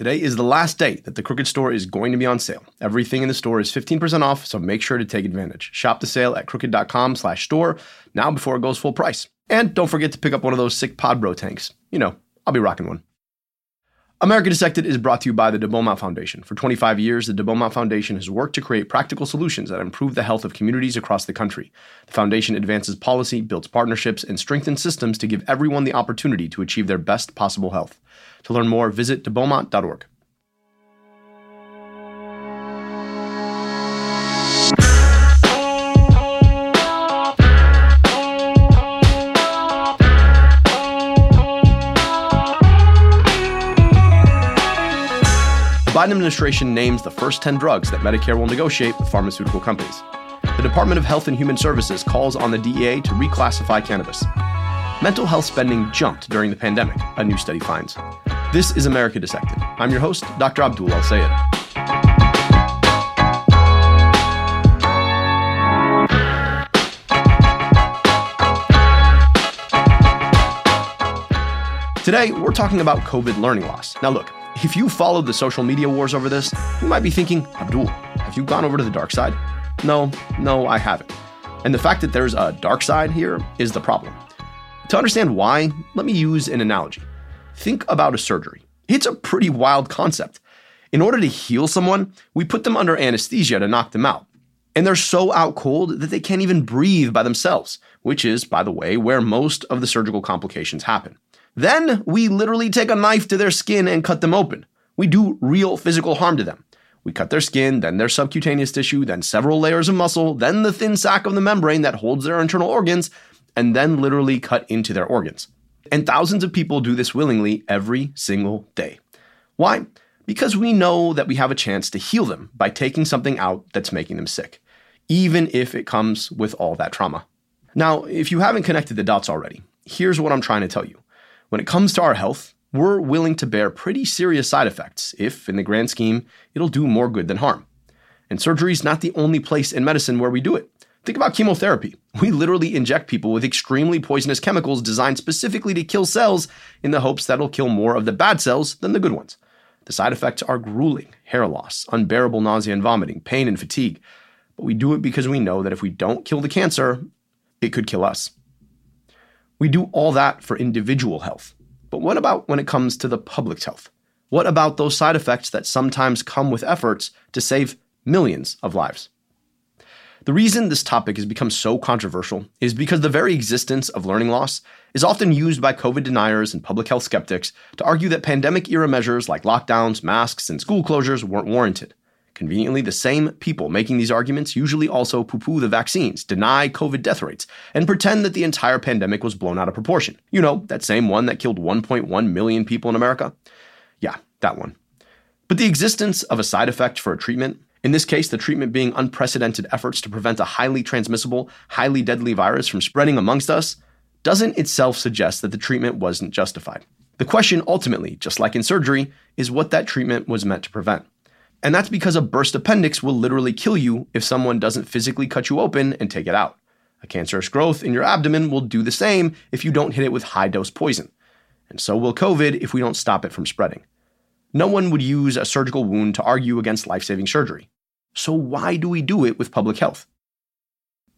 Today is the last day that the Crooked Store is going to be on sale. Everything in the store is 15% off, so make sure to take advantage. Shop the sale at crooked.com slash store now before it goes full price. And don't forget to pick up one of those sick Pod Bro tanks. You know, I'll be rocking one. America Dissected is brought to you by the De Beaumont Foundation. For 25 years, the De Beaumont Foundation has worked to create practical solutions that improve the health of communities across the country. The foundation advances policy, builds partnerships, and strengthens systems to give everyone the opportunity to achieve their best possible health. To learn more, visit debeaumont.org. The Biden administration names the first 10 drugs that Medicare will negotiate with pharmaceutical companies. The Department of Health and Human Services calls on the DEA to reclassify cannabis. Mental health spending jumped during the pandemic, a new study finds. This is America Dissected. I'm your host, Dr. Abdul El Sayed. Today, we're talking about COVID learning loss. Now, look, if you followed the social media wars over this, you might be thinking, Abdul, have you gone over to the dark side? No, no, I haven't. And the fact that there's a dark side here is the problem. To understand why, let me use an analogy. Think about a surgery. It's a pretty wild concept. In order to heal someone, we put them under anesthesia to knock them out. And they're so out cold that they can't even breathe by themselves, which is, by the way, where most of the surgical complications happen. Then we literally take a knife to their skin and cut them open. We do real physical harm to them. We cut their skin, then their subcutaneous tissue, then several layers of muscle, then the thin sac of the membrane that holds their internal organs, and then literally cut into their organs. And thousands of people do this willingly every single day. Why? Because we know that we have a chance to heal them by taking something out that's making them sick, even if it comes with all that trauma. Now, if you haven't connected the dots already, here's what I'm trying to tell you. When it comes to our health, we're willing to bear pretty serious side effects if, in the grand scheme, it'll do more good than harm. And surgery is not the only place in medicine where we do it. Think about chemotherapy. We literally inject people with extremely poisonous chemicals designed specifically to kill cells in the hopes that'll kill more of the bad cells than the good ones. The side effects are grueling hair loss, unbearable nausea and vomiting, pain and fatigue. But we do it because we know that if we don't kill the cancer, it could kill us. We do all that for individual health. But what about when it comes to the public's health? What about those side effects that sometimes come with efforts to save millions of lives? The reason this topic has become so controversial is because the very existence of learning loss is often used by COVID deniers and public health skeptics to argue that pandemic era measures like lockdowns, masks, and school closures weren't warranted. Conveniently, the same people making these arguments usually also poo poo the vaccines, deny COVID death rates, and pretend that the entire pandemic was blown out of proportion. You know, that same one that killed 1.1 million people in America? Yeah, that one. But the existence of a side effect for a treatment, in this case, the treatment being unprecedented efforts to prevent a highly transmissible, highly deadly virus from spreading amongst us, doesn't itself suggest that the treatment wasn't justified. The question ultimately, just like in surgery, is what that treatment was meant to prevent. And that's because a burst appendix will literally kill you if someone doesn't physically cut you open and take it out. A cancerous growth in your abdomen will do the same if you don't hit it with high dose poison. And so will COVID if we don't stop it from spreading. No one would use a surgical wound to argue against life saving surgery. So why do we do it with public health?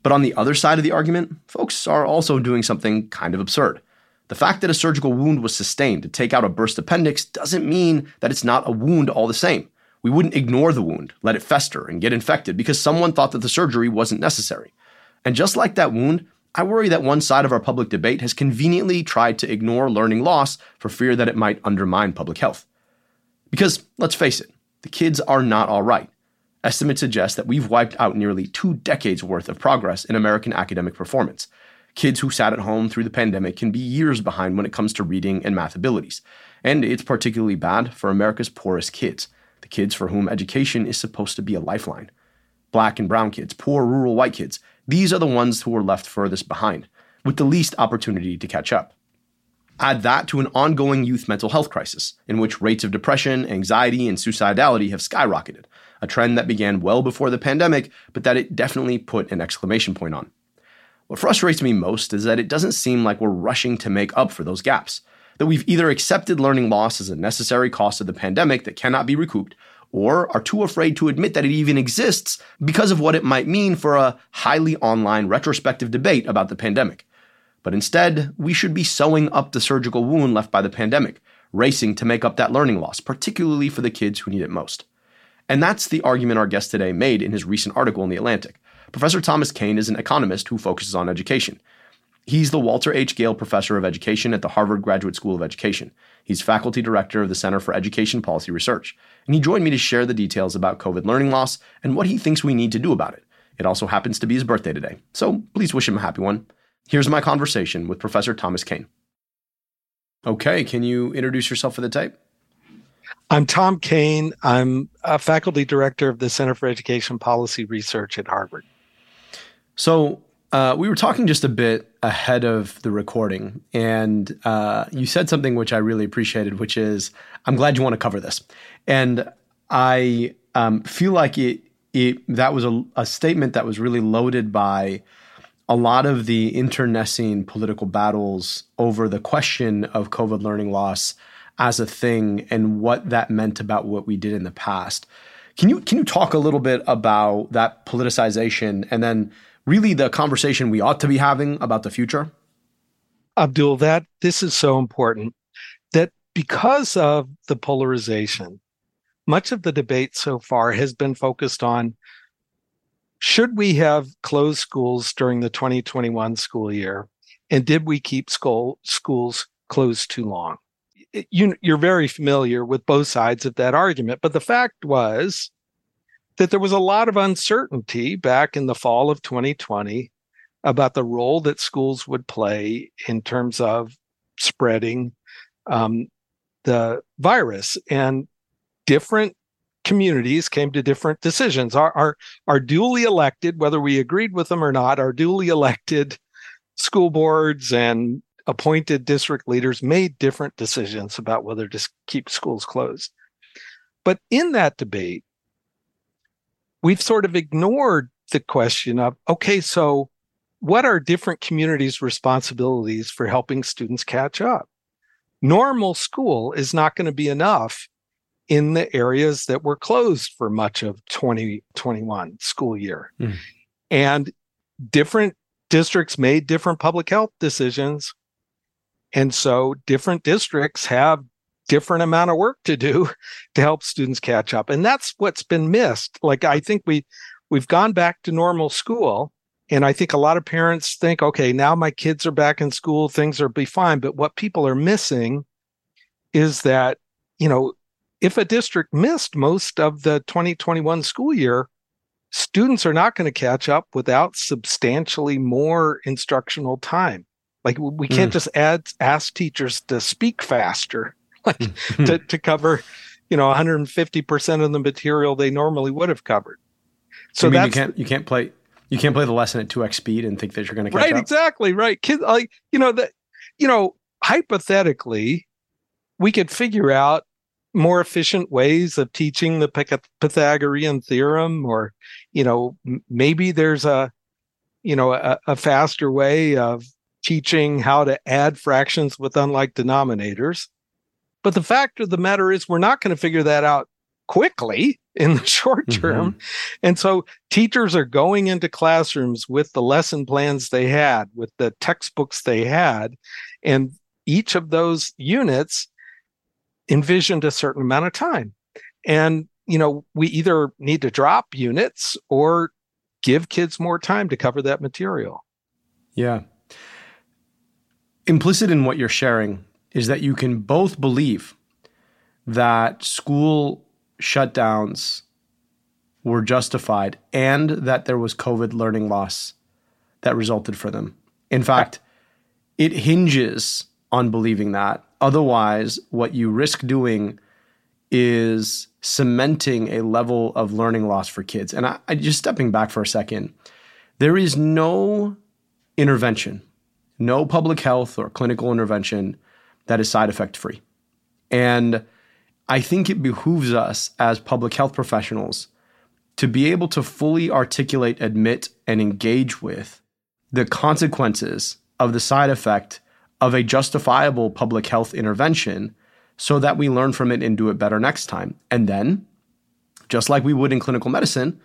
But on the other side of the argument, folks are also doing something kind of absurd. The fact that a surgical wound was sustained to take out a burst appendix doesn't mean that it's not a wound all the same. We wouldn't ignore the wound, let it fester, and get infected because someone thought that the surgery wasn't necessary. And just like that wound, I worry that one side of our public debate has conveniently tried to ignore learning loss for fear that it might undermine public health. Because, let's face it, the kids are not all right. Estimates suggest that we've wiped out nearly two decades worth of progress in American academic performance. Kids who sat at home through the pandemic can be years behind when it comes to reading and math abilities. And it's particularly bad for America's poorest kids the kids for whom education is supposed to be a lifeline. Black and brown kids, poor rural white kids, these are the ones who are left furthest behind, with the least opportunity to catch up. Add that to an ongoing youth mental health crisis, in which rates of depression, anxiety, and suicidality have skyrocketed, a trend that began well before the pandemic, but that it definitely put an exclamation point on. What frustrates me most is that it doesn't seem like we're rushing to make up for those gaps. that we've either accepted learning loss as a necessary cost of the pandemic that cannot be recouped, or are too afraid to admit that it even exists because of what it might mean for a highly online retrospective debate about the pandemic. But instead, we should be sewing up the surgical wound left by the pandemic, racing to make up that learning loss, particularly for the kids who need it most. And that's the argument our guest today made in his recent article in The Atlantic. Professor Thomas Kane is an economist who focuses on education. He's the Walter H. Gale Professor of Education at the Harvard Graduate School of Education. He's faculty director of the Center for Education Policy Research. And he joined me to share the details about COVID learning loss and what he thinks we need to do about it. It also happens to be his birthday today, so please wish him a happy one. Here's my conversation with Professor Thomas Kane. Okay, can you introduce yourself for the tape? I'm Tom Kane. I'm a faculty director of the Center for Education Policy Research at Harvard. So, uh, we were talking just a bit ahead of the recording, and uh, you said something which I really appreciated, which is, "I'm glad you want to cover this," and I um, feel like it. It that was a, a statement that was really loaded by a lot of the internecine political battles over the question of COVID learning loss as a thing and what that meant about what we did in the past. Can you can you talk a little bit about that politicization and then really the conversation we ought to be having about the future? Abdul, that this is so important that because of the polarization, much of the debate so far has been focused on should we have closed schools during the 2021 school year? And did we keep school, schools closed too long? You, you're very familiar with both sides of that argument. But the fact was that there was a lot of uncertainty back in the fall of 2020 about the role that schools would play in terms of spreading um, the virus. And different communities came to different decisions. Our, our, our duly elected, whether we agreed with them or not, our duly elected school boards and appointed district leaders made different decisions about whether to keep schools closed. But in that debate, we've sort of ignored the question of okay, so what are different communities' responsibilities for helping students catch up? Normal school is not going to be enough in the areas that were closed for much of 2021 school year. Mm. And different districts made different public health decisions. And so different districts have different amount of work to do to help students catch up. And that's what's been missed. Like I think we we've gone back to normal school and I think a lot of parents think, okay, now my kids are back in school, things are be fine. But what people are missing is that, you know, if a district missed most of the 2021 school year, students are not going to catch up without substantially more instructional time. Like we can't mm. just add ask teachers to speak faster, like to, to cover, you know, 150% of the material they normally would have covered. So you, you can't you can't play you can't play the lesson at 2x speed and think that you're going to catch right, up. Right, exactly, right. Kids like, you know, that you know, hypothetically, we could figure out more efficient ways of teaching the Pythagorean theorem, or you know, maybe there's a you know a, a faster way of teaching how to add fractions with unlike denominators. But the fact of the matter is, we're not going to figure that out quickly in the short term. Mm-hmm. And so teachers are going into classrooms with the lesson plans they had, with the textbooks they had, and each of those units envisioned a certain amount of time. And, you know, we either need to drop units or give kids more time to cover that material. Yeah. Implicit in what you're sharing is that you can both believe that school shutdowns were justified and that there was COVID learning loss that resulted for them. In fact, it hinges on believing that Otherwise, what you risk doing is cementing a level of learning loss for kids. And I, I just stepping back for a second, there is no intervention, no public health or clinical intervention that is side effect free. And I think it behooves us as public health professionals to be able to fully articulate, admit, and engage with the consequences of the side effect of a justifiable public health intervention so that we learn from it and do it better next time. And then, just like we would in clinical medicine,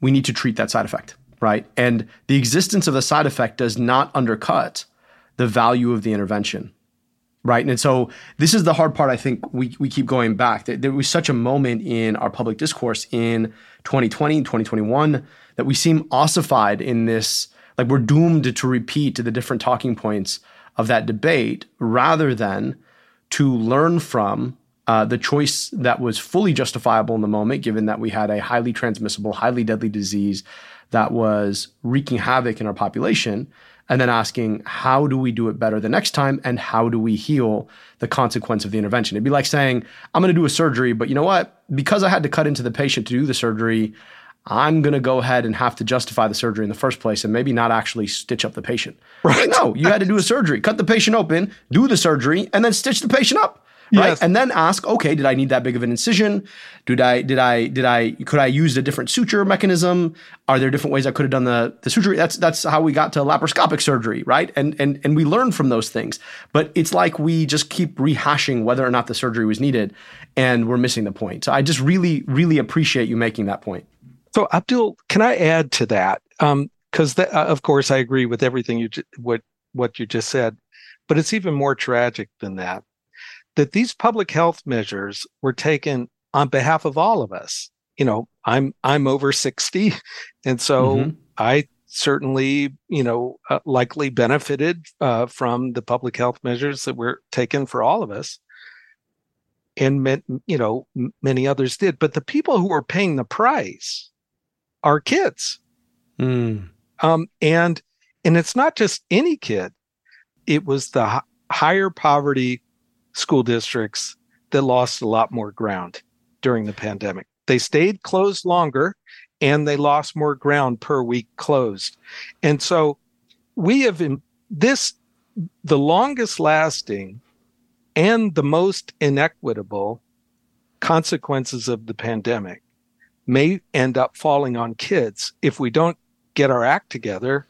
we need to treat that side effect, right? And the existence of the side effect does not undercut the value of the intervention right? And so this is the hard part. I think we we keep going back. There was such a moment in our public discourse in 2020, and 2021 that we seem ossified in this, like we're doomed to repeat the different talking points of that debate, rather than to learn from uh, the choice that was fully justifiable in the moment, given that we had a highly transmissible, highly deadly disease that was wreaking havoc in our population, and then asking how do we do it better the next time and how do we heal the consequence of the intervention? It'd be like saying i'm going to do a surgery but you know what? Because i had to cut into the patient to do the surgery i'm going to go ahead and have to justify the surgery in the first place and maybe not actually stitch up the patient. Right. No you had to do a surgery. Cut the patient open do the surgery and then stitch the patient up right? Yes. and then ask okay did i need that big of an incision? Did i did i did i could i use a different suture mechanism? Are there different ways i could have done the the surgery that's that's how we got to laparoscopic surgery right? And and and we learn from those things. But it's like we just keep rehashing whether or not the surgery was needed and we're missing the point. So i just really really appreciate you making that point so abdul can i add to that um because uh, of course i agree with everything you what what you just said but it's even more tragic than that that these public health measures were taken on behalf of all of us. You know, I'm I'm over 60 and so mm-hmm. I certainly, you know, uh, likely benefited uh, from the public health measures that were taken for all of us. And you know, many others did, but the people who are paying the price are kids. Mm. Um, and and it's not just any kid. It was the h- higher poverty school districts that lost a lot more ground during the pandemic. They stayed closed longer and they lost more ground per week closed. And so we have in this the longest lasting and the most inequitable consequences of the pandemic may end up falling on kids if we don't get our act together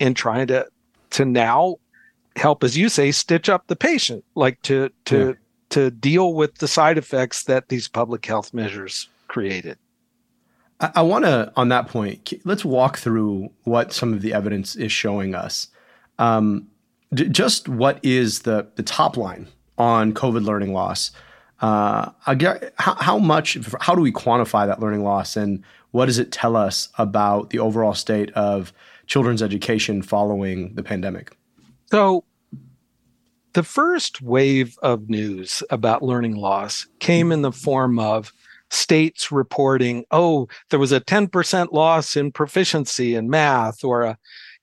and trying to to now help, as you say, stitch up the patient, like to to yeah. to deal with the side effects that these public health measures created. I, I want to, on that point, let's walk through what some of the evidence is showing us. Um, d- just what is the the top line on COVID learning loss? Uh, how, how much? How do we quantify that learning loss, and what does it tell us about the overall state of children's education following the pandemic? So, the first wave of news about learning loss came in the form of states reporting, oh, there was a 10% loss in proficiency in math or a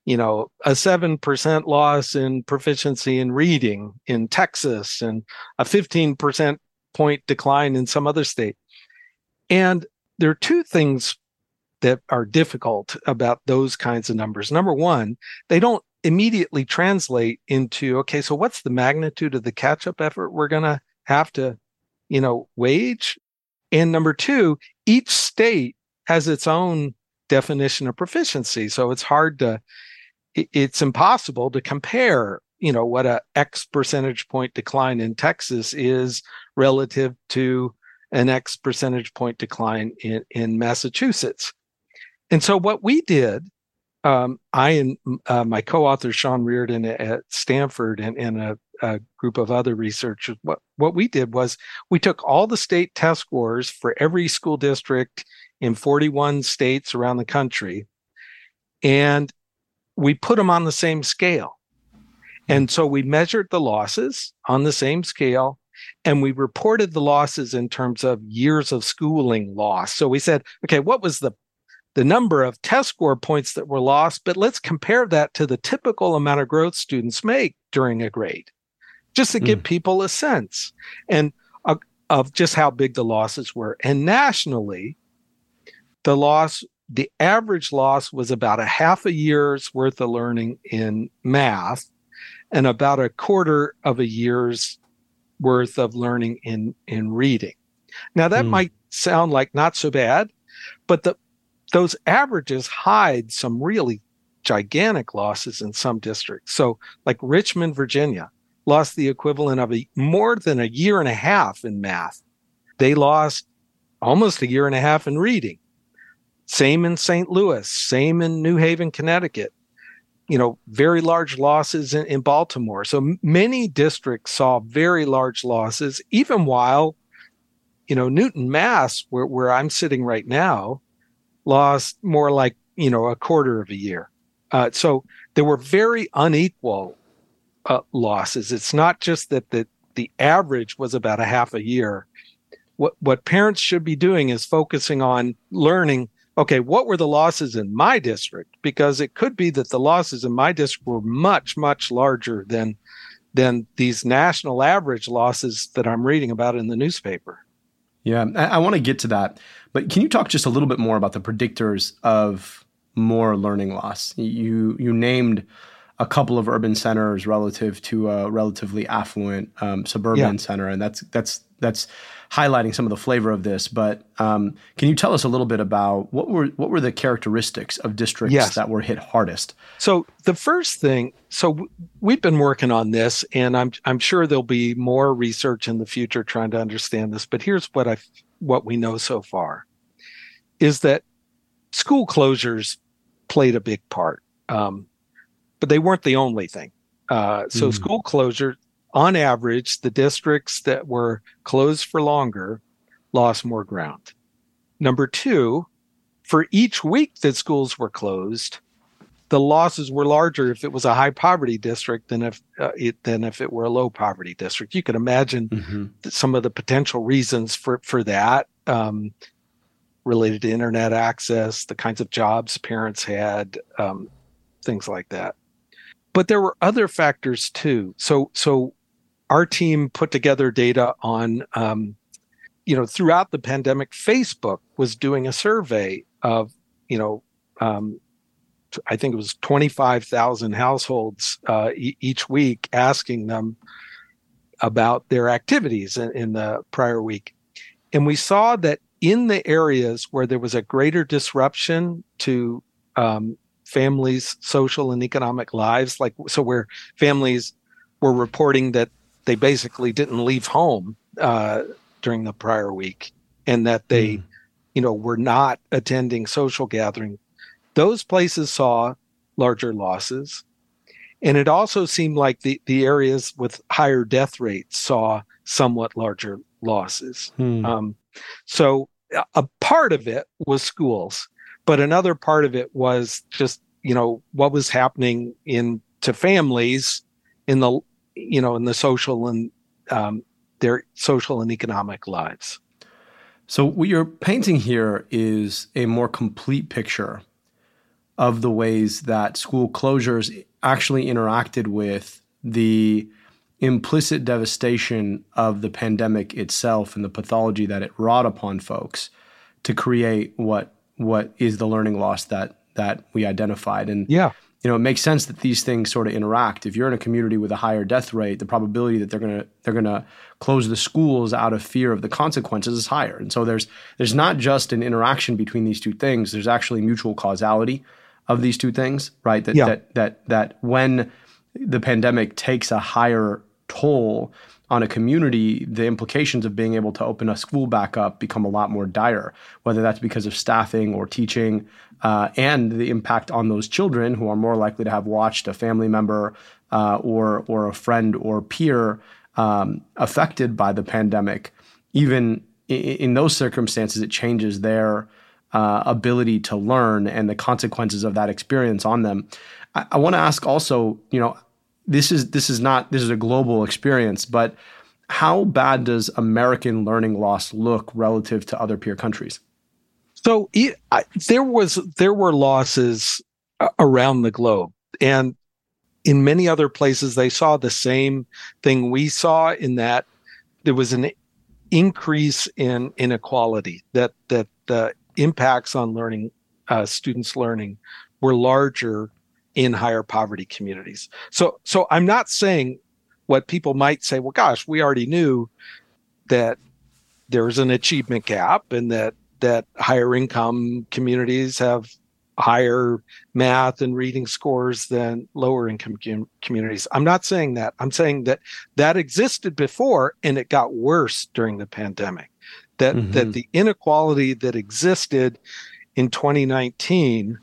you know, a 7% loss in proficiency in reading in Texas and a 15% point decline in some other state. And there are two things that are difficult about those kinds of numbers. Number one, they don't immediately translate into okay so what's the magnitude of the catch up effort we're going to have to you know wage and number 2 each state has its own definition of proficiency so it's hard to it's impossible to compare you know what a x percentage point decline in Texas is relative to an x percentage point decline in in Massachusetts and so what we did um, I and uh, my co-author Sean Reardon at Stanford and, and a, a, group of other researchers, what what we did was we took all the state test scores for every school district in 41 states around the country, and we put them on the same scale. And so we measured the losses on the same scale and we reported the losses in terms of years of schooling loss. So we said, okay, what was the the number of test score points that were lost, but let's compare that to the typical amount of growth students make during a grade, just to mm. give people a sense and uh, of just how big the losses were. And nationally, the loss, the average loss was about a half a year's worth of learning in math and about a quarter of a year's worth of learning in in reading. Now that mm. might sound like not so bad, but the those averages hide some really gigantic losses in some districts. So, like Richmond, Virginia, lost the equivalent of a more than a year and a half in math. They lost almost a year and a half in reading. Same in St. Louis, same in New Haven, Connecticut. You know, very large losses in, in Baltimore. So many districts saw very large losses, even while, you know, Newton, Mass, where, where I'm sitting right now, lost more like, you know, a quarter of a year. Uh, so there were very unequal uh, losses. It's not just that the, the average was about a half a year. What, what parents should be doing is focusing on learning okay, what were the losses in my district? Because it could be that the losses in my district were much, much larger than than these national average losses that I'm reading about in the newspaper. Yeah, I, I want to get to that, but can you talk just a little bit more about the predictors of more learning loss? You you named a couple of urban centers relative to a relatively affluent um, suburban yeah. center, and that's that's that's highlighting some of the flavor of this. But um, can you tell us a little bit about what were what were the characteristics of districts yes. that were hit hardest? So the first thing, so we've been working on this, and I'm I'm sure there'll be more research in the future trying to understand this. But here's what I what we know so far is that school closures played a big part. Um, but they weren't the only thing. Uh, so mm. school closure, on average, the districts that were closed for longer lost more ground. Number two, for each week that schools were closed, the losses were larger if it was a high poverty district than if uh, it, than if it were a low poverty district. You can imagine mm-hmm. some of the potential reasons for for that um, related to internet access, the kinds of jobs parents had, um, things like that. But there were other factors too. So so our team put together data on um, you know throughout the pandemic facebook was doing a survey of you know um, i think it was 25000 households uh, e- each week asking them about their activities in, in, the prior week and we saw that in the areas where there was a greater disruption to um, families' social and economic lives. Like, so where families were reporting that they basically didn't leave home uh, during the prior week and that they, mm. you know, were not attending social gathering. Those places saw larger losses. And it also seemed like the, the areas with higher death rates saw somewhat larger losses. Hmm. Um, so a part of it was schools but another part of it was just you know what was happening in to families in the you know in the social and um, their social and economic lives so what you're painting here is a more complete picture of the ways that school closures actually interacted with the implicit devastation of the pandemic itself and the pathology that it wrought upon folks to create what what is the learning loss that that we identified. And yeah, you know, it makes sense that these things sort of interact. If you're in a community with a higher death rate, the probability that they're gonna they're gonna close the schools out of fear of the consequences is higher. And so there's there's not just an interaction between these two things. There's actually mutual causality of these two things, right? That yeah. that that that when the pandemic takes a higher toll on a community, the implications of being able to open a school back up become a lot more dire, whether that's because of staffing or teaching, uh, and the impact on those children who are more likely to have watched a family member uh, or or a friend or peer um, affected by the pandemic. Even in, in, those circumstances, it changes their uh, ability to learn and the consequences of that experience on them. I, I want to ask also, you know, this is this is not this is a global experience, but how bad does American learning loss look relative to other peer countries? So it, I, there was there were losses around the globe, and in many other places they saw the same thing we saw in that there was an increase in inequality that that the impacts on learning uh, students learning were larger in higher poverty communities. So, so I'm not saying what people might say, well, gosh, we already knew that there's an achievement gap and that, that higher income communities have higher math and reading scores than lower income com- communities. I'm not saying that. I'm saying that that existed before and it got worse during the pandemic. That mm-hmm. that the inequality that existed in 2019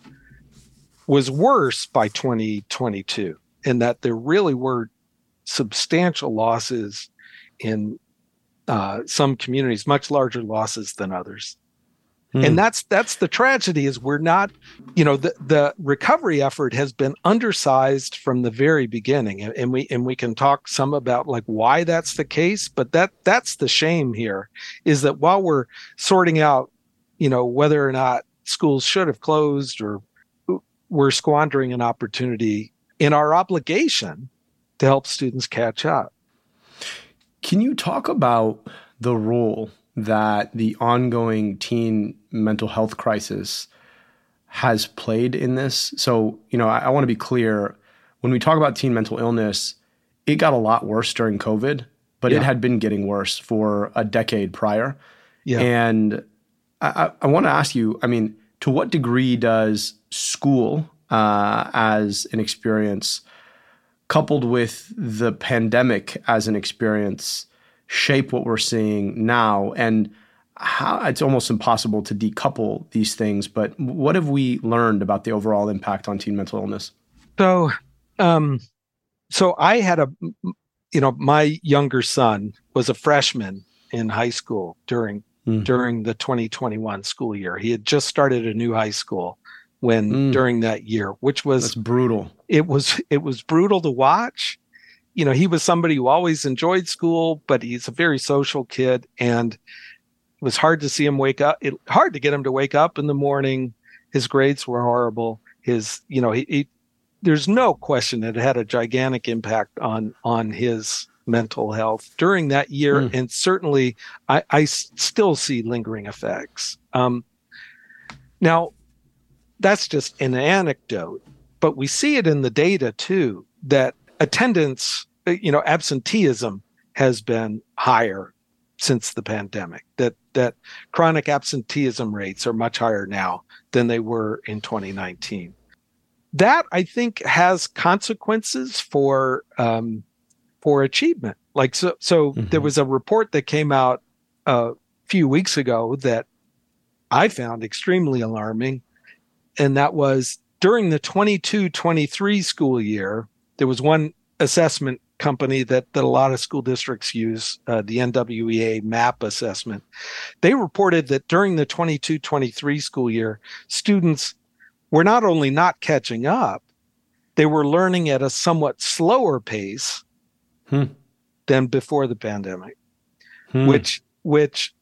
was worse by 2022 and that there really were substantial losses in uh, some communities, much larger losses than others. Mm. And that's that's the tragedy is we're not, you know, the the recovery effort has been undersized from the very beginning, and, and we and we can talk some about like why that's the case. But that that's the shame here is that while we're sorting out, you know, whether or not schools should have closed or we're squandering an opportunity in our obligation to help students catch up. Can you talk about the role that the ongoing teen mental health crisis has played in this? So, you know, I, I want to be clear when we talk about teen mental illness, it got a lot worse during COVID, but yeah. it had been getting worse for a decade prior. Yeah. And I, I want to ask you, I mean, to what degree does school uh, as an experience coupled with the pandemic as an experience shape what we're seeing now? And how it's almost impossible to decouple these things but what have we learned about the overall impact on teen mental illness? So um so i had a you know my younger son was a freshman in high school during mm. during the 2021 school year he had just started a new high school when mm. during that year, which was That's brutal. It was it was brutal to watch. You know, he was somebody who always enjoyed school, but he's a very social kid, and it was hard to see him wake up. It hard to get him to wake up in the morning. His grades were horrible. His, you know, he, he there's no question it had a gigantic impact on on his mental health during that year, mm. and certainly I, I still see lingering effects. Um, now, that's just an anecdote, but we see it in the data too that attendance, you know, absenteeism has been higher since the pandemic. That that chronic absenteeism rates are much higher now than they were in 2019. That I think has consequences for um, for achievement. Like so, so mm-hmm. there was a report that came out a few weeks ago that I found extremely alarming and that was during the 22 23 school year, there was one assessment company that, that a lot of school districts use, uh, the NWEA MAP assessment. They reported that during the 22 23 school year, students were not only not catching up, they were learning at a somewhat slower pace hmm. than before the pandemic, hmm. which, which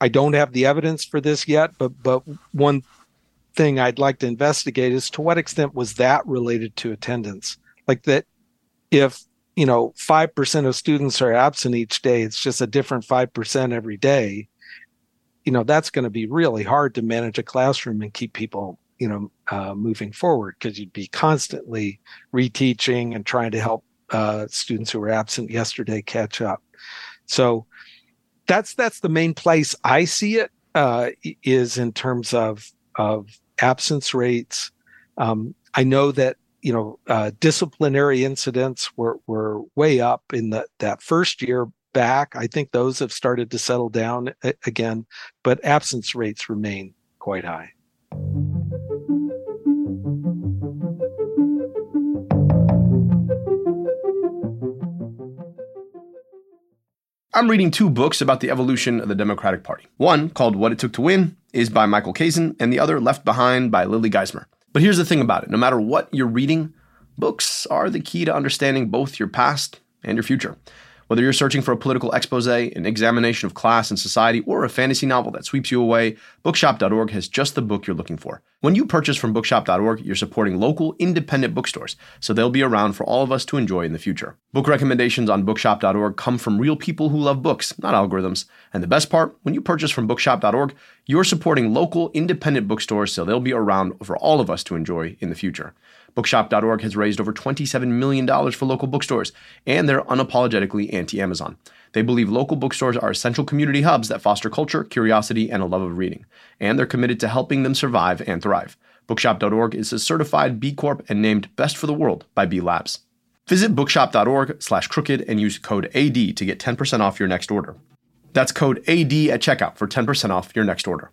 I don't have the evidence for this yet, but, but one thing I'd like to investigate is to what extent was that related to attendance? Like that if, you know, 5% of students are absent each day, it's just a different 5% every day. You know, that's going to be really hard to manage a classroom and keep people, you know, uh, moving forward because you'd be constantly reteaching and trying to help uh, students who were absent yesterday catch up. So that's that's the main place I see it uh, is in terms of of absence rates. Um, I know that you know uh, disciplinary incidents were were way up in the, that first year back. I think those have started to settle down again, but absence rates remain quite high. I'm reading two books about the evolution of the Democratic Party. One, called What It Took to Win, is by Michael Kazin, and the other, Left Behind, by Lily Geismer. But here's the thing about it no matter what you're reading, books are the key to understanding both your past and your future. Whether you're searching for a political expose, an examination of class and society, or a fantasy novel that sweeps you away, bookshop.org has just the book you're looking for. When you purchase from bookshop.org, you're supporting local independent bookstores, so they'll be around for all of us to enjoy in the future. Book recommendations on bookshop.org come from real people who love books, not algorithms. And the best part, when you purchase from bookshop.org, you're supporting local independent bookstores, so they'll be around for all of us to enjoy in the future. Bookshop.org has raised over $27 million for local bookstores, and they're unapologetically anti Amazon. They believe local bookstores are essential community hubs that foster culture, curiosity, and a love of reading, and they're committed to helping them survive and thrive. Bookshop.org is a certified B Corp and named Best for the World by B Labs. Visit bookshop.org slash crooked and use code AD to get 10% off your next order. That's code AD at checkout for 10% off your next order.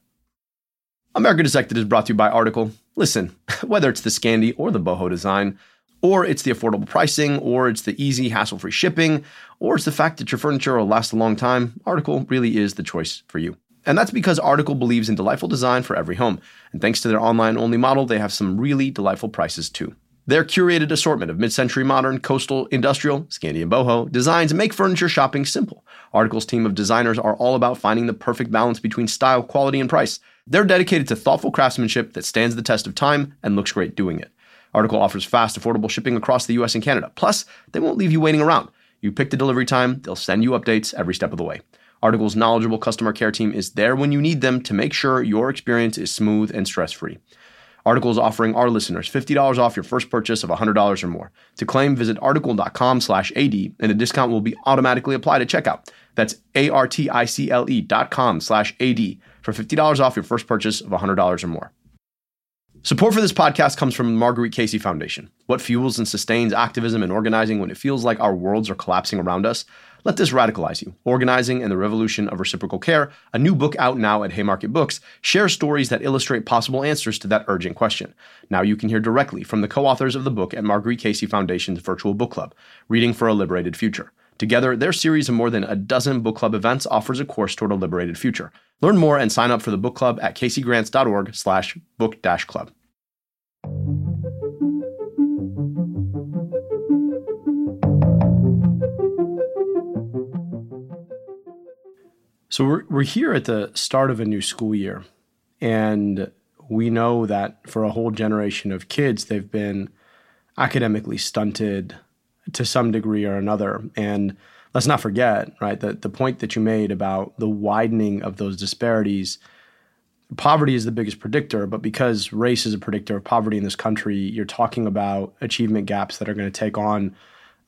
America Dissected is brought to you by Article. Listen, whether it's the Scandi or the boho design, or it's the affordable pricing, or it's the easy, hassle free shipping, or it's the fact that your furniture will last a long time, Article really is the choice for you. And that's because Article believes in delightful design for every home. And thanks to their online only model, they have some really delightful prices too. Their curated assortment of mid century modern, coastal, industrial, Scandi, and boho designs make furniture shopping simple. Article's team of designers are all about finding the perfect balance between style, quality, and price. They're dedicated to thoughtful craftsmanship that stands the test of time and looks great doing it. Article offers fast, affordable shipping across the US and Canada. Plus, they won't leave you waiting around. You pick the delivery time, they'll send you updates every step of the way. Article's knowledgeable customer care team is there when you need them to make sure your experience is smooth and stress free. Article is offering our listeners $50 off your first purchase of $100 or more. To claim, visit article.com slash AD, and a discount will be automatically applied at checkout. That's A-R-T-I-C-L-E dot com slash AD for $50 off your first purchase of $100 or more. Support for this podcast comes from the Marguerite Casey Foundation. What fuels and sustains activism and organizing when it feels like our worlds are collapsing around us? Let this radicalize you. Organizing and the Revolution of Reciprocal Care, a new book out now at Haymarket Books, shares stories that illustrate possible answers to that urgent question. Now you can hear directly from the co authors of the book at Marguerite Casey Foundation's virtual book club, Reading for a Liberated Future. Together, their series of more than a dozen book club events offers a course toward a liberated future. Learn more and sign up for the book club at caseygrants.org slash book club. So we're, we're here at the start of a new school year, and we know that for a whole generation of kids, they've been academically stunted to some degree or another. And let's not forget, right, that the point that you made about the widening of those disparities. Poverty is the biggest predictor, but because race is a predictor of poverty in this country, you're talking about achievement gaps that are going to take on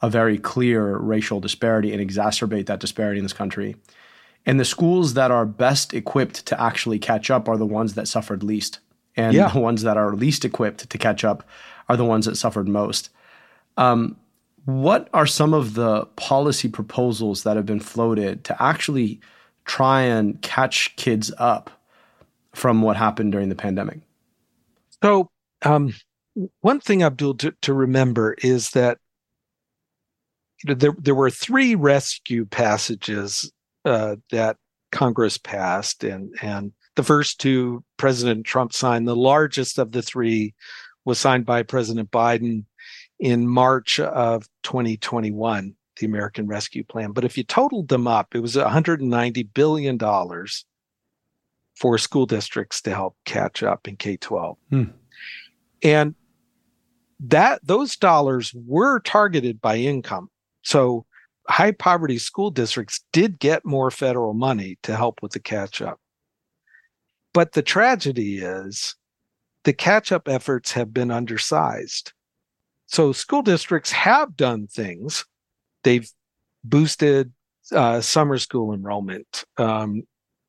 a very clear racial disparity and exacerbate that disparity in this country. And the schools that are best equipped to actually catch up are the ones that suffered least. And yeah. the ones that are least equipped to catch up are the ones that suffered most. Um, what are some of the policy proposals that have been floated to actually try and catch kids up from what happened during the pandemic? So, um, one thing, Abdul, to, to remember is that there there were three rescue passages uh, that Congress passed, and and the first two President Trump signed. The largest of the three was signed by President Biden in March of 2021, the American Rescue Plan. But if you totaled them up, it was 190 billion dollars for school districts to help catch up in K-12. Hmm. And that those dollars were targeted by income. So high poverty school districts did get more federal money to help with the catch up. But the tragedy is the catch up efforts have been undersized. So school districts have done things. They've boosted uh, summer school enrollment um,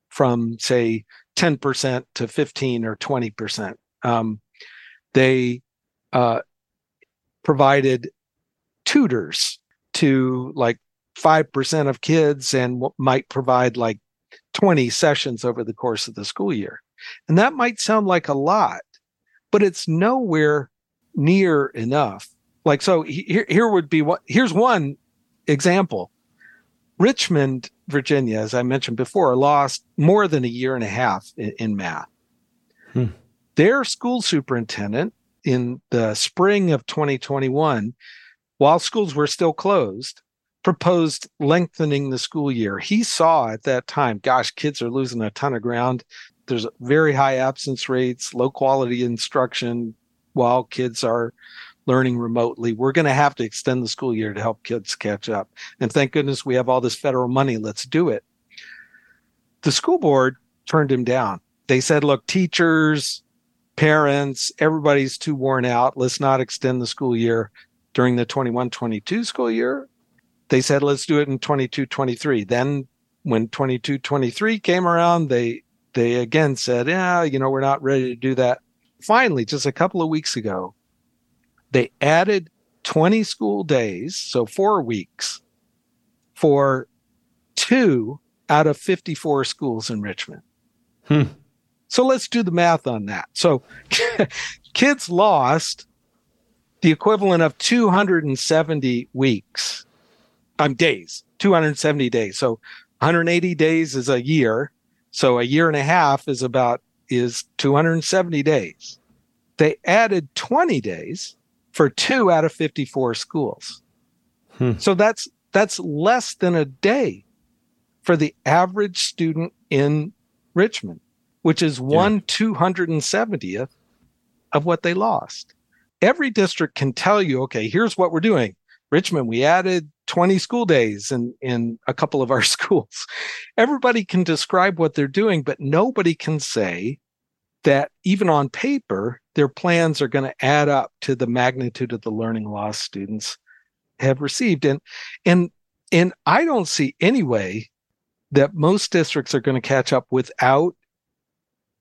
from, say, 10% to 15 or 20%. Um, they uh, provided tutors to like 5% of kids and might provide like 20 sessions over the course of the school year. And that might sound like a lot, but it's nowhere near enough. Like, so here, here would be what, here's one example. Richmond, Virginia, as I mentioned before, lost more than a year and a half in, in math. Hmm. Their school superintendent in the spring of 2021, while schools were still closed, proposed lengthening the school year. He saw at that time, gosh, kids are losing a ton of ground. There's very high absence rates, low quality instruction while kids are learning remotely. We're going to have to extend the school year to help kids catch up. And thank goodness we have all this federal money. Let's do it. The school board turned him down. They said, look, teachers, parents, everybody's too worn out. Let's not extend the school year during the 21 22 school year they said let's do it in 22 23 then when 22 23 came around they they again said yeah you know we're not ready to do that finally, just a couple of weeks ago, they added 20 school days, so four weeks, for two out of 54 schools in Richmond. Hmm. So let's do the math on that. So kids lost the equivalent of 270 weeks. I'm um, days, 270 days. So 180 days is a year. So a year and a half is about is 270 days. They added 20 days for two out of 54 schools. Hmm. So that's that's less than a day for the average student in Richmond, which is one yeah. 270th of what they lost. Every district can tell you, okay, here's what we're doing. Richmond, we added 20 school days in, in a couple of our schools. Everybody can describe what they're doing, but nobody can say that even on paper, their plans are going to add up to the magnitude of the learning loss students have received. And and and I don't see any way that most districts are going to catch up without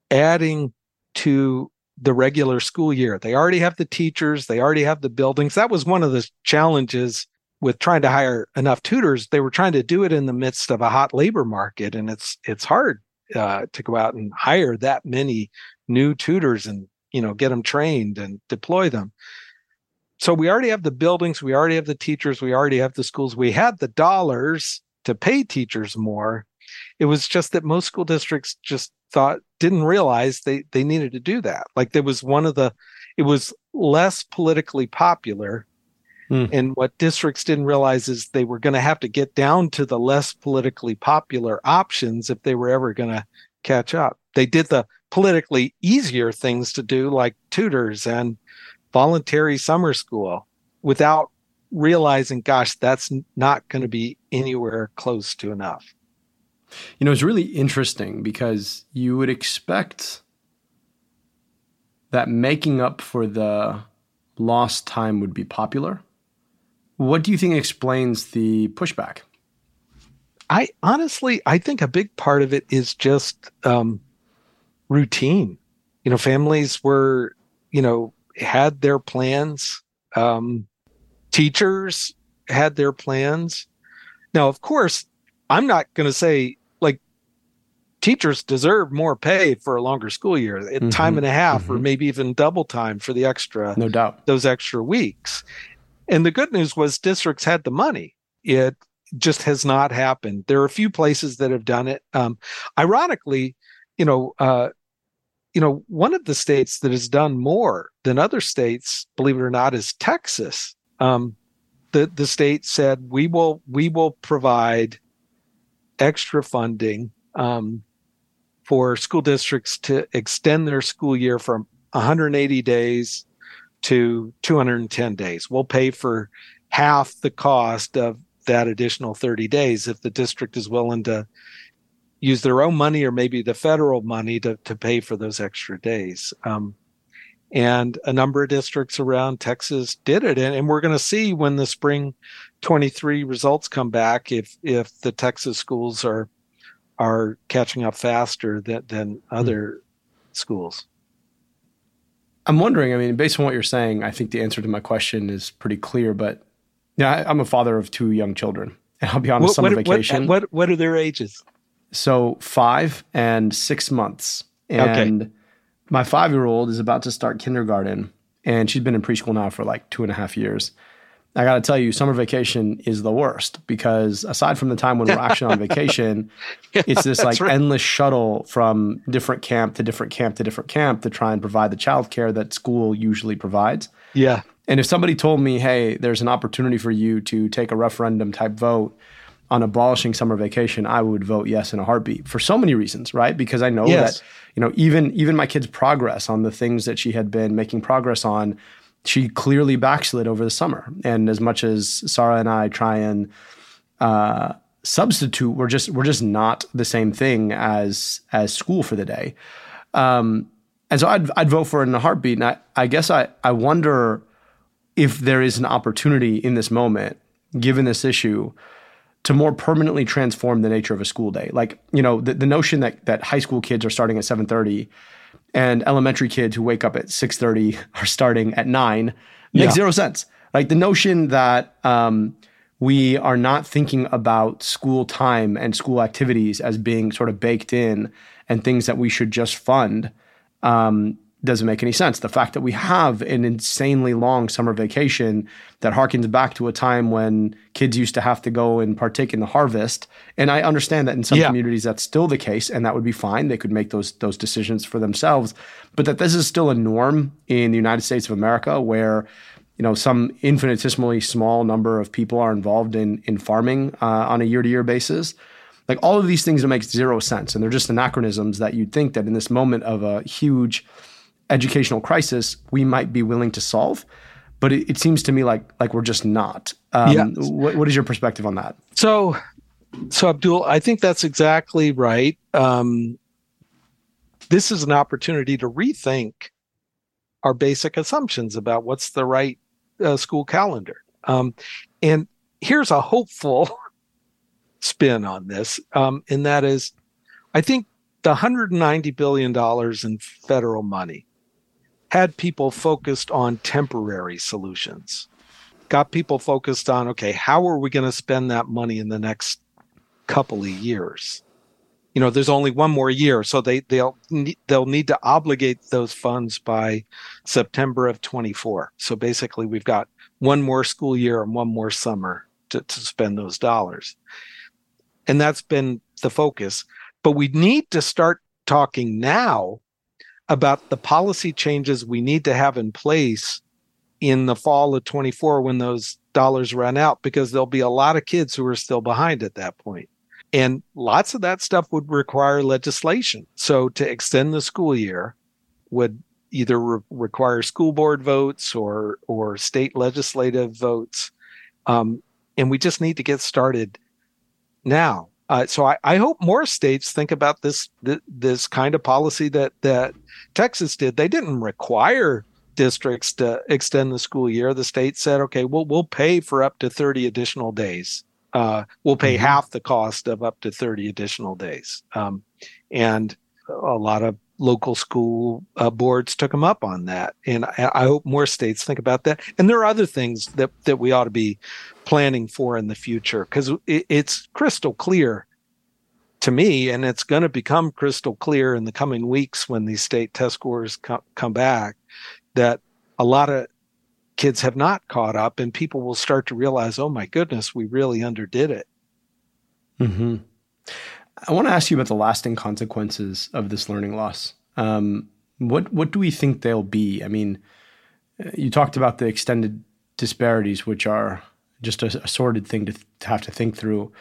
adding to the regular school year. They already have the teachers, they already have the buildings. That was one of the challenges with trying to hire enough tutors. They were trying to do it in the midst of a hot labor market, and it's it's hard uh, to go out and hire that many new tutors and you know get them trained and deploy them. So we already have the buildings, we already have the teachers, we already have the schools. We had the dollars to pay teachers more. It was just that most school districts just thought didn't realize they they needed to do that. Like there was one of the it was less politically popular Mm. And what districts didn't realize is they were going to have to get down to the less politically popular options if they were ever going to catch up. They did the politically easier things to do, like tutors and voluntary summer school, without realizing, gosh, that's not going to be anywhere close to enough. You know, it's really interesting because you would expect that making up for the lost time would be popular. What do you think explains the pushback? I honestly, I think a big part of it is just um, routine. You know, families were, you know, had their plans. Um, teachers had their plans. Now, of course, I'm not going to say like teachers deserve more pay for a longer school year, mm-hmm. time and a half, mm-hmm. or maybe even double time for the extra, no doubt, those extra weeks. And the good news was districts had the money. It just has not happened. There are a few places that have done it. Um, ironically, you know, uh, you know, one of the states that has done more than other states, believe it or not, is Texas. Um, the the state said we will we will provide extra funding um, for school districts to extend their school year from 180 days to 210 days. We'll pay for half the cost of that additional 30 days if the district is willing to use their own money or maybe the federal money to, to pay for those extra days. Um, and a number of districts around Texas did it. And, and we're going to see when the spring 23 results come back if if the Texas schools are are catching up faster than, than other mm. schools. I'm wondering, I mean, based on what you're saying, I think the answer to my question is pretty clear, but yeah, I'm a father of two young children. And I'll be on a summer what, vacation. What, what, what are their ages? So five and six months. And okay. my five year old is about to start kindergarten and she's been in preschool now for like two and a half years. I got to tell you, summer vacation is the worst because aside from the time when we're actually on vacation, yeah, it's this like right. endless shuttle from different camp to different camp to different camp to try and provide the childcare that school usually provides. Yeah. And if somebody told me, hey, there's an opportunity for you to take a referendum type vote on abolishing summer vacation, I would vote yes in a heartbeat for so many reasons, right? Because I know yes. that, you know, even even my kid's progress on the things that she had been making progress on she clearly backslid over the summer. And as much as Sarah and I try and uh, substitute, we're just we're just not the same thing as as school for the day. Um, and so I'd I'd vote for it in a heartbeat. And I, I guess I, I wonder if there is an opportunity in this moment, given this issue, to more permanently transform the nature of a school day. Like, you know, the, the notion that that high school kids are starting at 730 and elementary kids who wake up at 6.30 are starting at 9 makes zero sense. Like the notion that um, we are not thinking about school time and school activities as being sort of baked in and things that we should just fund um, doesn't make any sense. The fact that we have an insanely long summer vacation that harkens back to a time when kids used to have to go and partake in the harvest, and I understand that in some yeah. communities that's still the case, and that would be fine. They could make those those decisions for themselves, but that this is still a norm in the United States of America, where you know some infinitesimally small number of people are involved in in farming uh, on a year to year basis. Like all of these things that make zero sense, and they're just anachronisms that you'd think that in this moment of a huge educational crisis we might be willing to solve, but it, it seems to me like like we're just not. Um, yeah. What, what is your perspective on that? So, so Abdul, I think that's exactly right. Um, this is an opportunity to rethink our basic assumptions about what's the right uh, school calendar. Um, and here's a hopeful spin on this, um, and that is, I think the 190 billion dollars in federal money had people focused on temporary solutions. Got people focused on okay, how are we going to spend that money in the next couple of years? You know, there's only one more year, so they they'll they'll need to obligate those funds by September of 24. So basically, we've got one more school year and one more summer to, to spend those dollars. And that's been the focus. But we need to start talking now about the policy changes we need to have in place in the fall of 24 when those dollars run out, because there'll be a lot of kids who are still behind at that point. And lots of that stuff would require legislation. So to extend the school year would either re- require school board votes or or state legislative votes. Um, and we just need to get started now. Uh, so I, I, hope more states think about this, this this kind of policy that that Texas did. They didn't require districts to extend the school year. The state said, "Okay, we'll we'll pay for up to thirty additional days. Uh, we'll pay mm-hmm. half the cost of up to thirty additional days." Um, and a lot of local school uh, boards took them up on that, and I, I, hope more states think about that. And there are other things that that we ought to be planning for in the future because it, it's crystal clear to me, and it's going to become crystal clear in the coming weeks when these state test scores co- come back that a lot of kids have not caught up, and people will start to realize, oh my goodness, we really underdid it. Hmm. I want to ask you about the lasting consequences of this learning loss. Um, what what do we think they'll be? I mean, uh, you talked about the extended disparities, which are just a, a sordid thing to, th- to have to think through.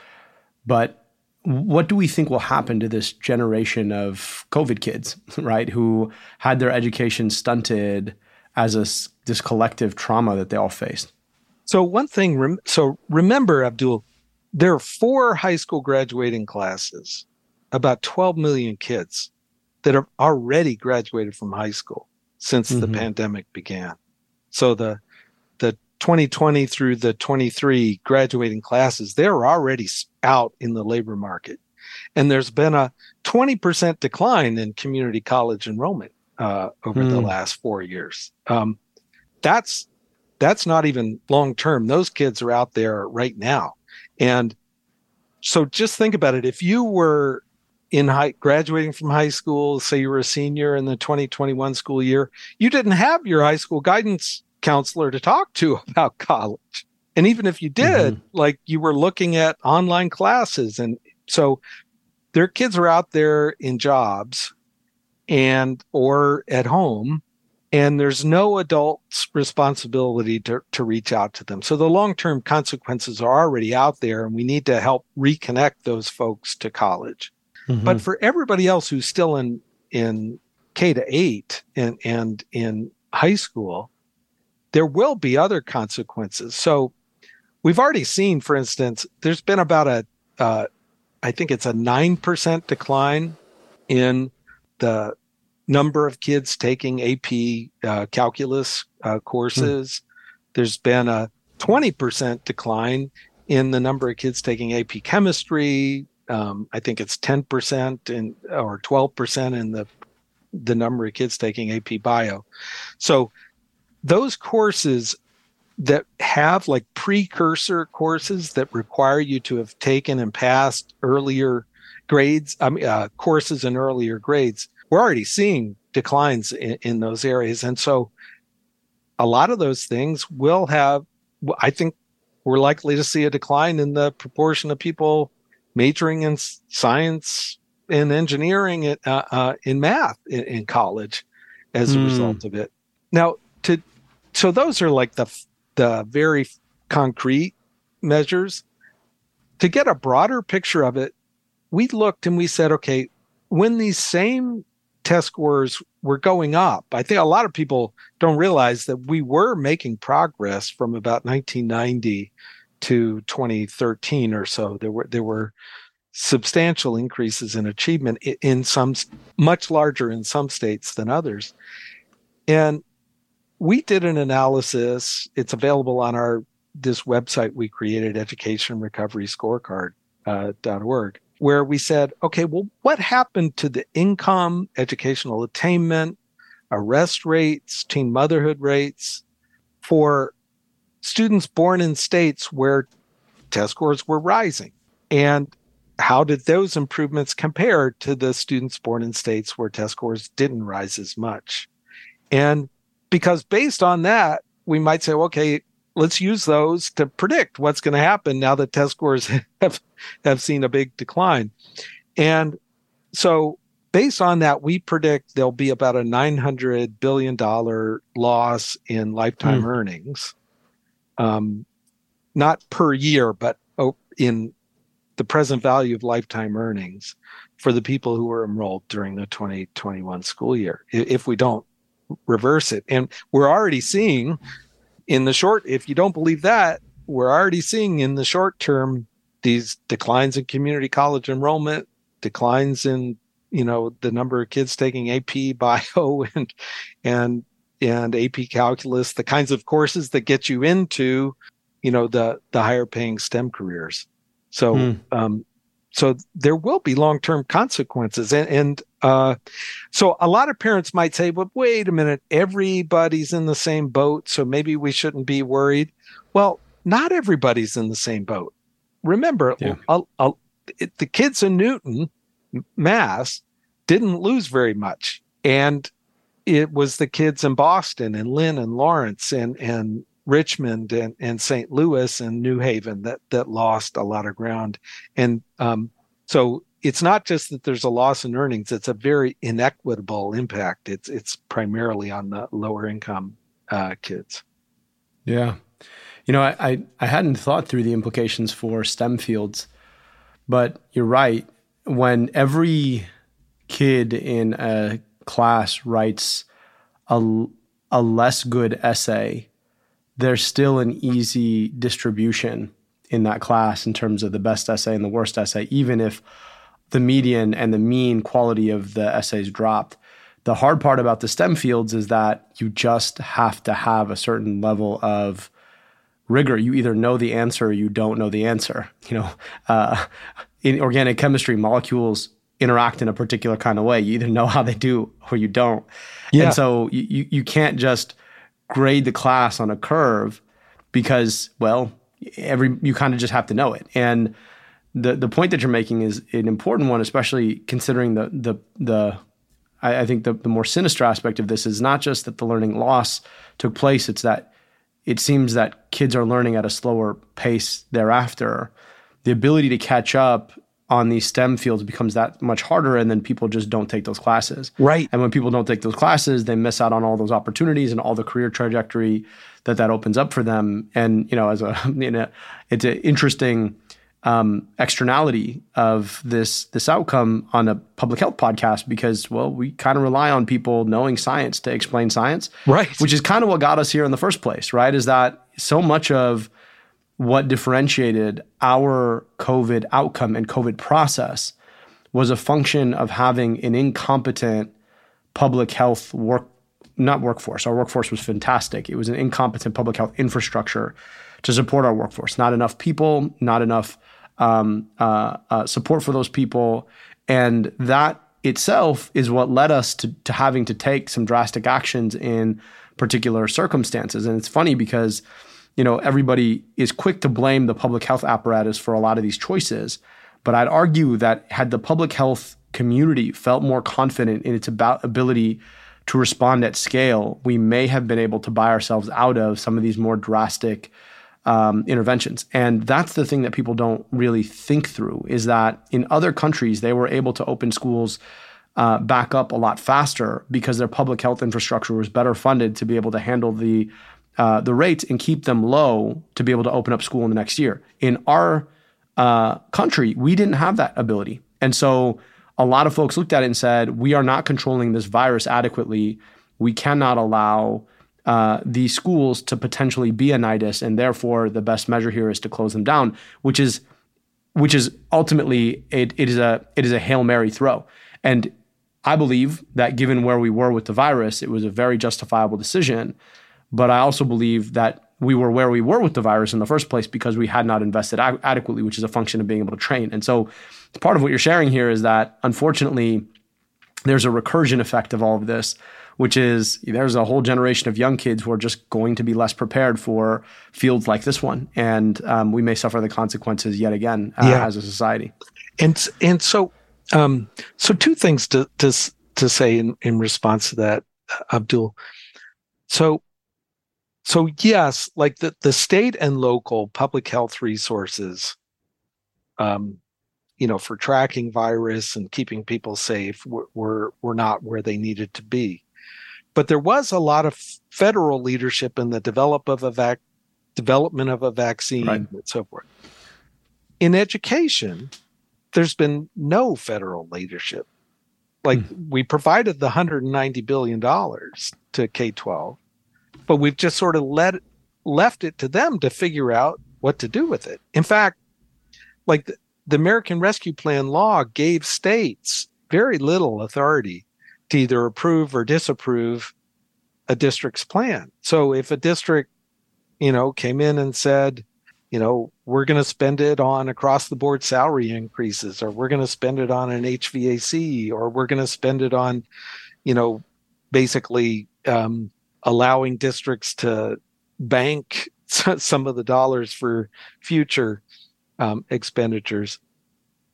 But what do we think will happen to this generation of COVID kids, right, who had their education stunted as a, this collective trauma that they all faced? So one thing, so remember, Abdul, there are four high school graduating classes, about 12 million kids that have already graduated from high school since mm-hmm. the pandemic began. So the the 2020 through the 23 graduating classes, they're already out in the labor market. And there's been a 20% decline in community college enrollment uh, over mm. the last four years. Um, that's that's not even long term. Those kids are out there right now. And so just think about it. If you were in high graduating from high school, say you were a senior in the 2021 school year, you didn't have your high school guidance counselor to talk to about college. And even if you did, mm-hmm. like you were looking at online classes. And so their kids are out there in jobs and or at home and there's no adult's responsibility to, to reach out to them. So the long-term consequences are already out there and we need to help reconnect those folks to college. Mm-hmm. But for everybody else who's still in, in K to eight and, and in high school, there will be other consequences. So we've already seen, for instance, there's been about a, uh, I think it's a 9% decline in the number of kids taking AP uh, calculus uh, courses. There's been a 20% decline in the number of kids taking AP chemistry. Um, I think it's 10% in, or 12% in the the number of kids taking AP Bio. So those courses that have like precursor courses that require you to have taken and passed earlier grades, I mean, uh, courses in earlier grades, we're already seeing declines in, in those areas. And so a lot of those things will have, I think we're likely to see a decline in the proportion of people majoring in science and engineering uh, uh, in math in, in, college as a mm. result of it. Now, to so those are like the the very concrete measures. To get a broader picture of it, we looked and we said, okay, when these same test scores were going up, I think a lot of people don't realize that we were making progress from about 1990 to 2013 or so. There were there were substantial increases in achievement in some much larger in some states than others. And we did an analysis. It's available on our this website we created, education recovery scorecard uh, .org, where we said, okay, well, what happened to the income, educational attainment, arrest rates, teen motherhood rates for students born in states where test scores were rising? And how did those improvements compare to the students born in states where test scores didn't rise as much? And because based on that, we might say, okay, let's use those to predict what's going to happen now that test scores have, have seen a big decline. And so based on that, we predict there'll be about a $900 billion loss in lifetime hmm. earnings. Um, not per year, but in the present value of lifetime earnings for the people who were enrolled during the 2021 school year if we don't reverse it. And we're already seeing in the short, if you don't believe that, we're already seeing in the short term these declines in community college enrollment, declines in you know the number of kids taking AP bio and and and AP calculus, the kinds of courses that get you into you know the the higher paying STEM careers. So hmm. um, so there will be long term consequences. And, and uh, so a lot of parents might say, "But wait a minute, everybody's in the same boat, so maybe we shouldn't be worried." Well, not everybody's in the same boat. Remember, yeah. it, the kids in Newton, Mass, didn't lose very much, and it was the kids in Boston and Lynn and Lawrence and and Richmond and, and St. Louis and New Haven that that lost a lot of ground. And um, so it's not just that there's a loss in earnings; it's a very inequitable impact. It's it's primarily on the lower income uh, kids. Yeah, you know, I, I I hadn't thought through the implications for STEM fields, but you're right. When every kid in a class writes a a less good essay there's still an easy distribution in that class in terms of the best essay and the worst essay, even if the median and the mean quality of the essays dropped. The hard part about the STEM fields is that you just have to have a certain level of rigor. You either know the answer or you don't know the answer. You know, uh, in organic chemistry, molecules interact in a particular kind of way. You either know how they do or you don't. Yeah. And so you, you can't just – grade the class on a curve because, well, every you kind of just have to know it. And the the point that you're making is an important one, especially considering the the the I, I think the, the more sinister aspect of this is not just that the learning loss took place, it's that it seems that kids are learning at a slower pace thereafter. The ability to catch up on these STEM fields becomes that much harder, and then people just don't take those classes. Right. And when people don't take those classes, they miss out on all those opportunities and all the career trajectory that that opens up for them. And you know, as a you know, it's an interesting um, externality of this this outcome on a public health podcast because well, we kind of rely on people knowing science to explain science, right? Which is kind of what got us here in the first place, right? Is that so much of what differentiated our COVID outcome and COVID process was a function of having an incompetent public health work, not workforce. Our workforce was fantastic. It was an incompetent public health infrastructure to support our workforce. Not enough people, not enough um, uh, uh, support for those people. And that itself is what led us to, to having to take some drastic actions in particular circumstances. And it's funny because, you know, everybody is quick to blame the public health apparatus for a lot of these choices. But I'd argue that had the public health community felt more confident in its about ability to respond at scale, we may have been able to buy ourselves out of some of these more drastic um, interventions. And that's the thing that people don't really think through is that in other countries, they were able to open schools uh, back up a lot faster because their public health infrastructure was better funded to be able to handle the uh, the rates and keep them low to be able to open up school in the next year. In our uh, country, we didn't have that ability, and so a lot of folks looked at it and said, "We are not controlling this virus adequately. We cannot allow." uh, these schools to potentially be a nidus, and therefore the best measure here is to close them down, which is which is ultimately it, it is a it is a hail mary throw, and I believe that given where we were with the virus, it was a very justifiable decision. But I also believe that we were where we were with the virus in the first place because we had not invested ad- adequately, which is a function of being able to train. And so, part of what you're sharing here is that unfortunately, there's a recursion effect of all of this which is there's a whole generation of young kids who are just going to be less prepared for fields like this one, and um, we may suffer the consequences yet again uh, yeah. as a society. And and so um, so two things to to to say in in response to that, Abdul. So so yes, like the the state and local public health resources. Um, you know, for tracking virus and keeping people safe were, were, were not where they needed to be. But there was a lot of federal leadership in the develop of a vac- development of a vaccine right. and so forth. In education, there's been no federal leadership. Like hmm. we provided the 190 billion dollars to K-12, but we've just sort of let left it to them to figure out what to do with it. In fact, like the, the American Rescue Plan law gave states very little authority to either approve or disapprove a district's plan. So if a district, you know, came in and said, you know, we're going to spend it on across the board salary increases, or we're going to spend it on an HVAC, or we're going to spend it on, you know, basically um, allowing districts to bank some of the dollars for future um, expenditures.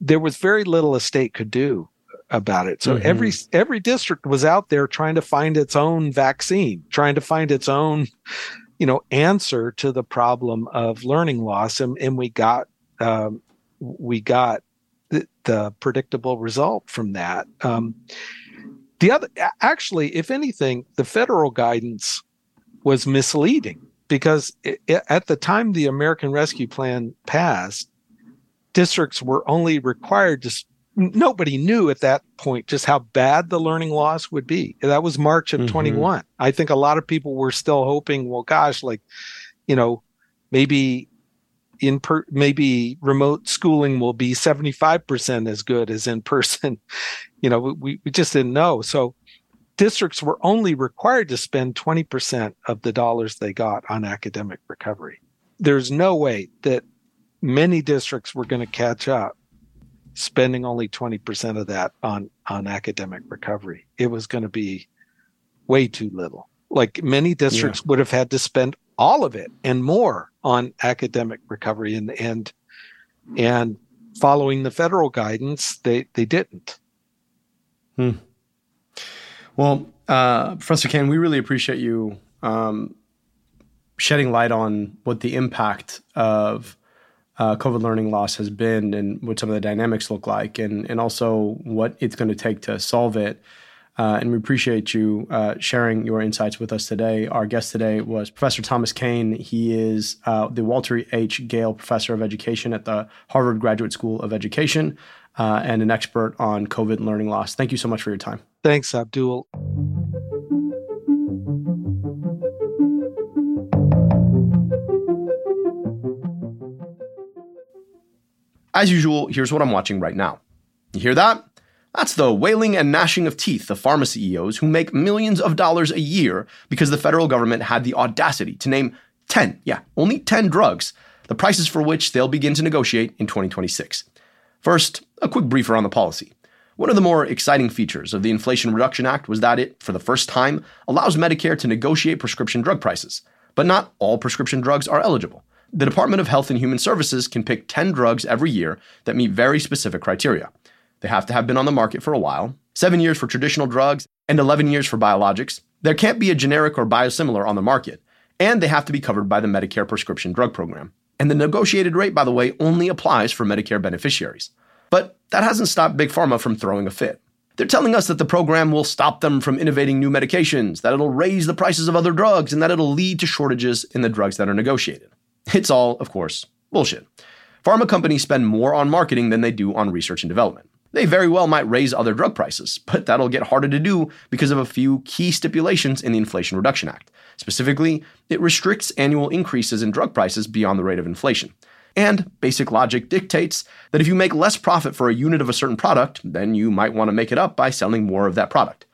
There was very little a state could do about it. So mm-hmm. every every district was out there trying to find its own vaccine, trying to find its own, you know, answer to the problem of learning loss, and, and we got um, we got the, the, predictable result from that. Um, the other, actually, if anything, the federal guidance was misleading because it, it, at the time the American Rescue Plan passed, districts were only required to nobody knew at that point just how bad the learning loss would be. That was March of mm-hmm. 21. I think a lot of people were still hoping, well, gosh, like, you know, maybe in per maybe remote schooling will be 75% as good as in person. you know, we, we just didn't know. So districts were only required to spend 20% of the dollars they got on academic recovery. There's no way that many districts were going to catch up spending only 20% of that on on academic recovery it was going to be way too little like many districts yeah. would have had to spend all of it and more on academic recovery and and and following the federal guidance they they didn't hmm. well uh, professor Kane we really appreciate you um, shedding light on what the impact of uh, COVID learning loss has been and what some of the dynamics look like, and and also what it's going to take to solve it. Uh, and we appreciate you uh, sharing your insights with us today. Our guest today was Professor Thomas Kane. He is uh, the Walter H. Gale Professor of Education at the Harvard Graduate School of Education uh, and an expert on COVID learning loss. Thank you so much for your time. Thanks, Abdul. As usual, here's what I'm watching right now. You hear that? That's the wailing and gnashing of teeth of pharma CEOs who make millions of dollars a year because the federal government had the audacity to name 10, yeah, only 10 drugs, the prices for which they'll begin to negotiate in 2026. First, a quick briefer on the policy. One of the more exciting features of the Inflation Reduction Act was that it, for the first time, allows Medicare to negotiate prescription drug prices. But not all prescription drugs are eligible. The Department of Health and Human Services can pick 10 drugs every year that meet very specific criteria. They have to have been on the market for a while, seven years for traditional drugs, and 11 years for biologics. There can't be a generic or biosimilar on the market, and they have to be covered by the Medicare prescription drug program. And the negotiated rate, by the way, only applies for Medicare beneficiaries. But that hasn't stopped Big Pharma from throwing a fit. They're telling us that the program will stop them from innovating new medications, that it'll raise the prices of other drugs, and that it'll lead to shortages in the drugs that are negotiated. It's all, of course, bullshit. Pharma companies spend more on marketing than they do on research and development. They very well might raise other drug prices, but that'll get harder to do because of a few key stipulations in the Inflation Reduction Act. Specifically, it restricts annual increases in drug prices beyond the rate of inflation. And basic logic dictates that if you make less profit for a unit of a certain product, then you might want to make it up by selling more of that product.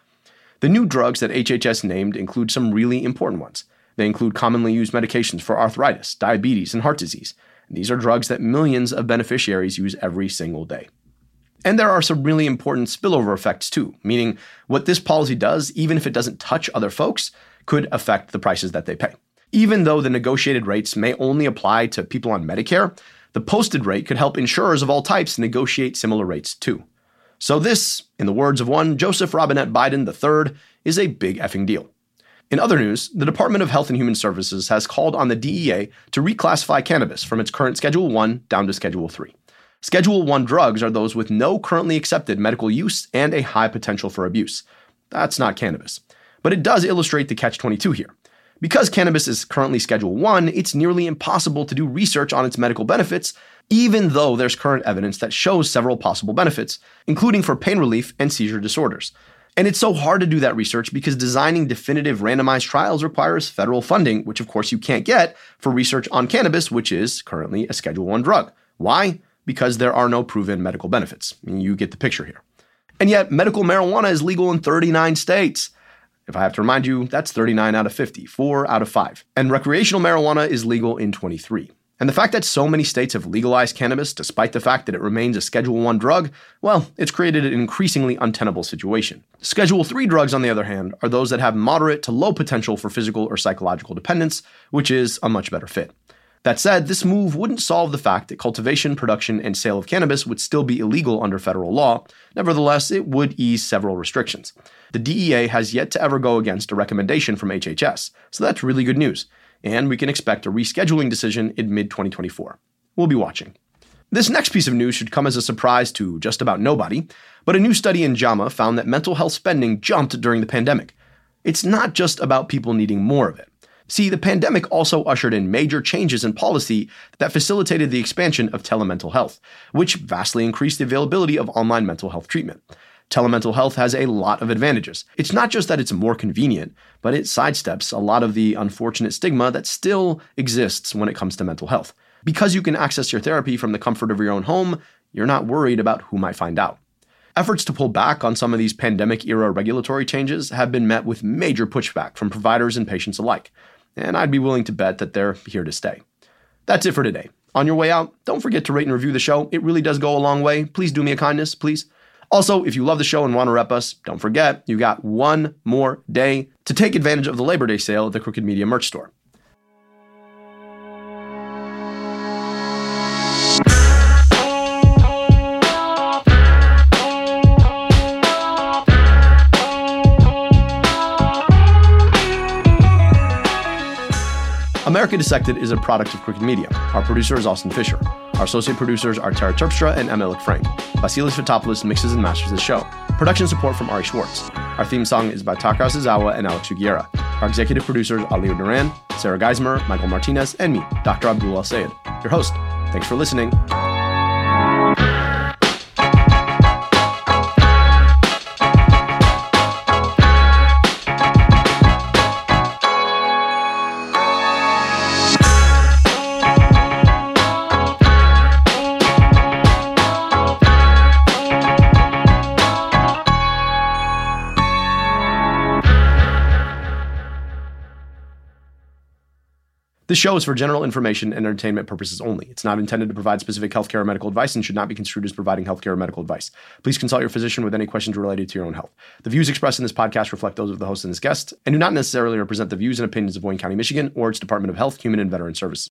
The new drugs that HHS named include some really important ones. They include commonly used medications for arthritis, diabetes, and heart disease. And these are drugs that millions of beneficiaries use every single day. And there are some really important spillover effects too, meaning what this policy does, even if it doesn't touch other folks, could affect the prices that they pay. Even though the negotiated rates may only apply to people on Medicare, the posted rate could help insurers of all types negotiate similar rates too. So, this, in the words of one Joseph Robinette Biden III, is a big effing deal. In other news, the Department of Health and Human Services has called on the DEA to reclassify cannabis from its current Schedule 1 down to Schedule 3. Schedule 1 drugs are those with no currently accepted medical use and a high potential for abuse. That's not cannabis. But it does illustrate the catch 22 here. Because cannabis is currently Schedule 1, it's nearly impossible to do research on its medical benefits, even though there's current evidence that shows several possible benefits, including for pain relief and seizure disorders. And it's so hard to do that research because designing definitive randomized trials requires federal funding, which of course you can't get for research on cannabis, which is currently a Schedule 1 drug. Why? Because there are no proven medical benefits. You get the picture here. And yet, medical marijuana is legal in 39 states. If I have to remind you, that's 39 out of 50, 4 out of 5. And recreational marijuana is legal in 23. And the fact that so many states have legalized cannabis, despite the fact that it remains a Schedule 1 drug, well, it's created an increasingly untenable situation. Schedule 3 drugs, on the other hand, are those that have moderate to low potential for physical or psychological dependence, which is a much better fit. That said, this move wouldn't solve the fact that cultivation, production, and sale of cannabis would still be illegal under federal law. Nevertheless, it would ease several restrictions. The DEA has yet to ever go against a recommendation from HHS, so that's really good news. And we can expect a rescheduling decision in mid 2024. We'll be watching. This next piece of news should come as a surprise to just about nobody, but a new study in JAMA found that mental health spending jumped during the pandemic. It's not just about people needing more of it. See, the pandemic also ushered in major changes in policy that facilitated the expansion of telemental health, which vastly increased the availability of online mental health treatment. Telemental health has a lot of advantages. It's not just that it's more convenient, but it sidesteps a lot of the unfortunate stigma that still exists when it comes to mental health. Because you can access your therapy from the comfort of your own home, you're not worried about who might find out. Efforts to pull back on some of these pandemic era regulatory changes have been met with major pushback from providers and patients alike and I'd be willing to bet that they're here to stay. That's it for today. On your way out, don't forget to rate and review the show. It really does go a long way. Please do me a kindness, please. Also, if you love the show and want to rep us, don't forget you got one more day to take advantage of the Labor Day sale at the Crooked Media merch store. America Dissected is a product of Crooked Media. Our producer is Austin Fisher. Our associate producers are Tara Terpstra and Emily Frank. Vasilis Fotopoulos mixes and masters the show. Production support from Ari Schwartz. Our theme song is by Taka Yasuzawa and Alex Sugiura. Our executive producers are Leo Duran, Sarah Geismer, Michael Martinez, and me, Dr. Abdul El Sayed, your host. Thanks for listening. This show is for general information and entertainment purposes only. It's not intended to provide specific healthcare or medical advice and should not be construed as providing healthcare or medical advice. Please consult your physician with any questions related to your own health. The views expressed in this podcast reflect those of the host and his guest and do not necessarily represent the views and opinions of Wayne County, Michigan, or its Department of Health, Human and Veteran Services.